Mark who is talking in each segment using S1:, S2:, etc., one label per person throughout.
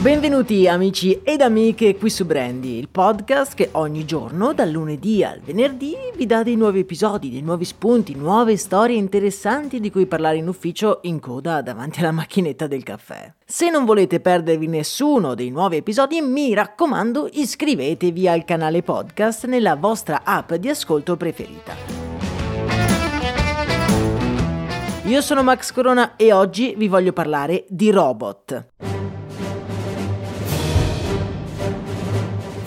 S1: Benvenuti amici ed amiche qui su Brandy, il podcast che ogni giorno, dal lunedì al venerdì, vi dà dei nuovi episodi, dei nuovi spunti, nuove storie interessanti di cui parlare in ufficio in coda davanti alla macchinetta del caffè. Se non volete perdervi nessuno dei nuovi episodi, mi raccomando iscrivetevi al canale podcast nella vostra app di ascolto preferita. Io sono Max Corona e oggi vi voglio parlare di robot.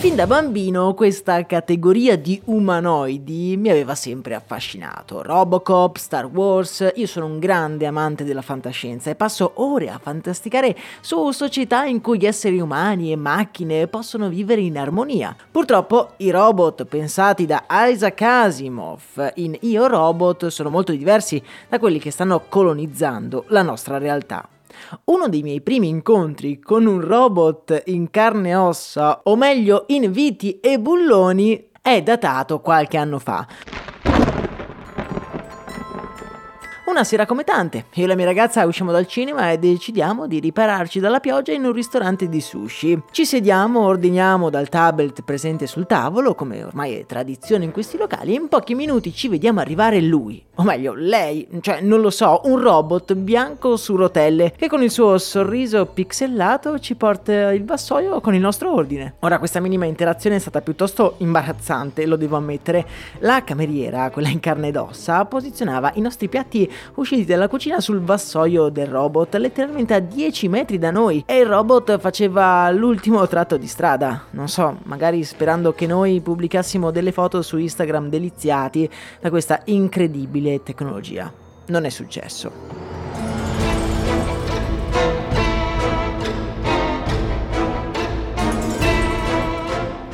S1: Fin da bambino questa categoria di umanoidi mi aveva sempre affascinato. Robocop, Star Wars, io sono un grande amante della fantascienza e passo ore a fantasticare su società in cui esseri umani e macchine possono vivere in armonia. Purtroppo i robot pensati da Isaac Asimov in Io Robot sono molto diversi da quelli che stanno colonizzando la nostra realtà. Uno dei miei primi incontri con un robot in carne e ossa, o meglio in viti e bulloni, è datato qualche anno fa. Una sera come tante, io e la mia ragazza usciamo dal cinema e decidiamo di ripararci dalla pioggia in un ristorante di sushi. Ci sediamo, ordiniamo dal tablet presente sul tavolo, come ormai è tradizione in questi locali, e in pochi minuti ci vediamo arrivare lui, o meglio lei, cioè non lo so, un robot bianco su rotelle che con il suo sorriso pixelato ci porta il vassoio con il nostro ordine. Ora questa minima interazione è stata piuttosto imbarazzante, lo devo ammettere. La cameriera, quella in carne ed ossa, posizionava i nostri piatti usciti dalla cucina sul vassoio del robot, letteralmente a 10 metri da noi, e il robot faceva l'ultimo tratto di strada. Non so, magari sperando che noi pubblicassimo delle foto su Instagram deliziati da questa incredibile tecnologia. Non è successo.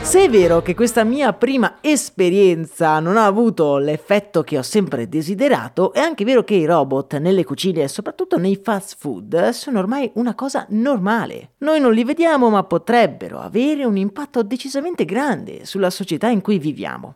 S1: Se è vero che questa mia prima esperienza non ha avuto l'effetto che ho sempre desiderato, è anche vero che i robot nelle cucine e soprattutto nei fast food sono ormai una cosa normale. Noi non li vediamo ma potrebbero avere un impatto decisamente grande sulla società in cui viviamo.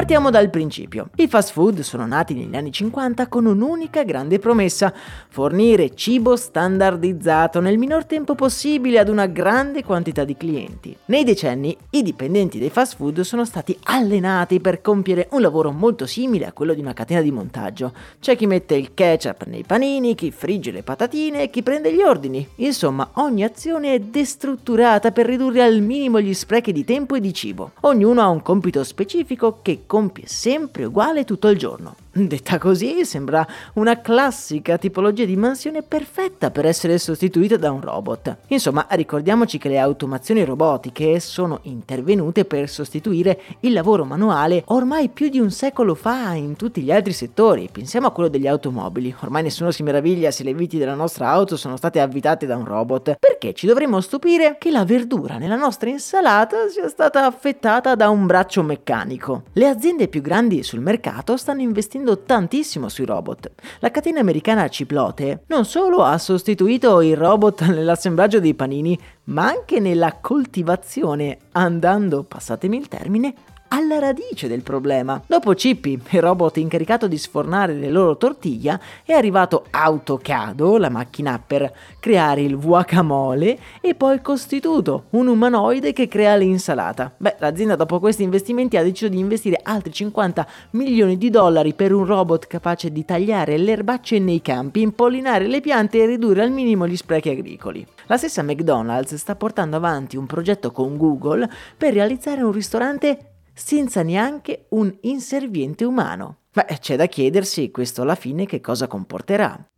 S1: Partiamo dal principio. I fast food sono nati negli anni 50 con un'unica grande promessa, fornire cibo standardizzato nel minor tempo possibile ad una grande quantità di clienti. Nei decenni i dipendenti dei fast food sono stati allenati per compiere un lavoro molto simile a quello di una catena di montaggio. C'è chi mette il ketchup nei panini, chi frigge le patatine e chi prende gli ordini. Insomma, ogni azione è destrutturata per ridurre al minimo gli sprechi di tempo e di cibo. Ognuno ha un compito specifico che compie sempre uguale tutto il giorno. Detta così, sembra una classica tipologia di mansione perfetta per essere sostituita da un robot. Insomma, ricordiamoci che le automazioni robotiche sono intervenute per sostituire il lavoro manuale ormai più di un secolo fa in tutti gli altri settori. Pensiamo a quello degli automobili. Ormai nessuno si meraviglia se le viti della nostra auto sono state avvitate da un robot. Perché ci dovremmo stupire che la verdura nella nostra insalata sia stata affettata da un braccio meccanico. Le aziende più grandi sul mercato stanno investendo investendo tantissimo sui robot. La catena americana Ciplote non solo ha sostituito il robot nell'assemblaggio dei panini, ma anche nella coltivazione, andando, passatemi il termine, alla radice del problema. Dopo Chippy, il robot incaricato di sfornare le loro tortiglia, è arrivato Autocado, la macchina per creare il guacamole, e poi Costituto, un umanoide che crea l'insalata. Beh, l'azienda dopo questi investimenti ha deciso di investire altri 50 milioni di dollari per un robot capace di tagliare le erbacce nei campi, impollinare le piante e ridurre al minimo gli sprechi agricoli. La stessa McDonald's sta portando avanti un progetto con Google per realizzare un ristorante senza neanche un inserviente umano. Beh, c'è da chiedersi questo alla fine che cosa comporterà.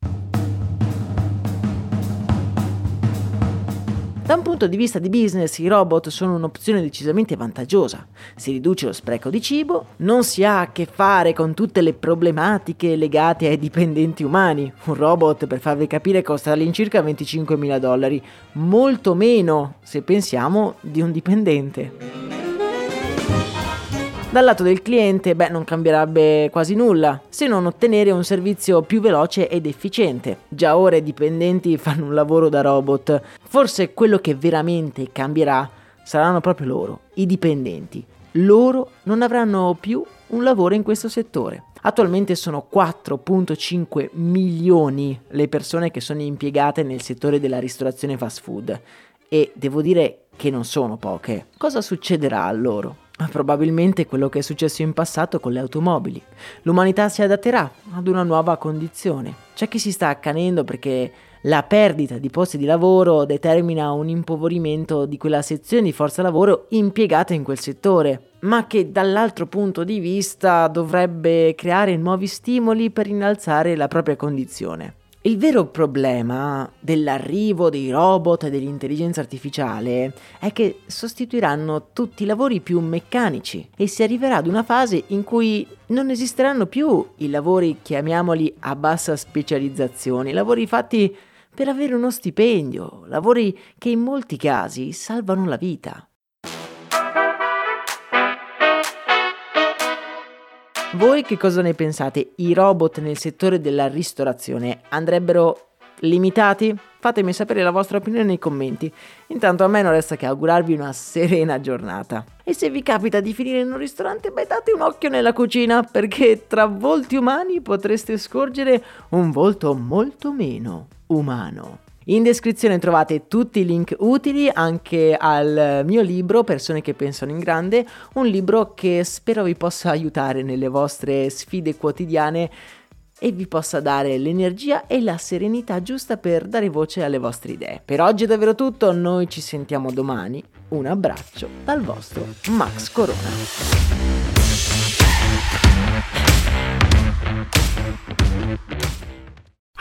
S1: Da un punto di vista di business i robot sono un'opzione decisamente vantaggiosa. Si riduce lo spreco di cibo, non si ha a che fare con tutte le problematiche legate ai dipendenti umani. Un robot, per farvi capire, costa all'incirca 25.000 dollari, molto meno se pensiamo di un dipendente. Dal lato del cliente, beh, non cambierebbe quasi nulla, se non ottenere un servizio più veloce ed efficiente. Già ora i dipendenti fanno un lavoro da robot. Forse quello che veramente cambierà saranno proprio loro, i dipendenti. Loro non avranno più un lavoro in questo settore. Attualmente sono 4.5 milioni le persone che sono impiegate nel settore della ristorazione fast food e devo dire che non sono poche. Cosa succederà a loro? Probabilmente quello che è successo in passato con le automobili. L'umanità si adatterà ad una nuova condizione. C'è chi si sta accanendo perché la perdita di posti di lavoro determina un impoverimento di quella sezione di forza lavoro impiegata in quel settore, ma che dall'altro punto di vista dovrebbe creare nuovi stimoli per innalzare la propria condizione. Il vero problema dell'arrivo dei robot e dell'intelligenza artificiale è che sostituiranno tutti i lavori più meccanici e si arriverà ad una fase in cui non esisteranno più i lavori, chiamiamoli a bassa specializzazione, lavori fatti per avere uno stipendio, lavori che in molti casi salvano la vita. Voi che cosa ne pensate? I robot nel settore della ristorazione andrebbero limitati? Fatemi sapere la vostra opinione nei commenti. Intanto a me non resta che augurarvi una serena giornata. E se vi capita di finire in un ristorante, beh date un occhio nella cucina perché tra volti umani potreste scorgere un volto molto meno umano. In descrizione trovate tutti i link utili anche al mio libro Persone che pensano in grande, un libro che spero vi possa aiutare nelle vostre sfide quotidiane e vi possa dare l'energia e la serenità giusta per dare voce alle vostre idee. Per oggi è davvero tutto, noi ci sentiamo domani. Un abbraccio dal vostro Max Corona.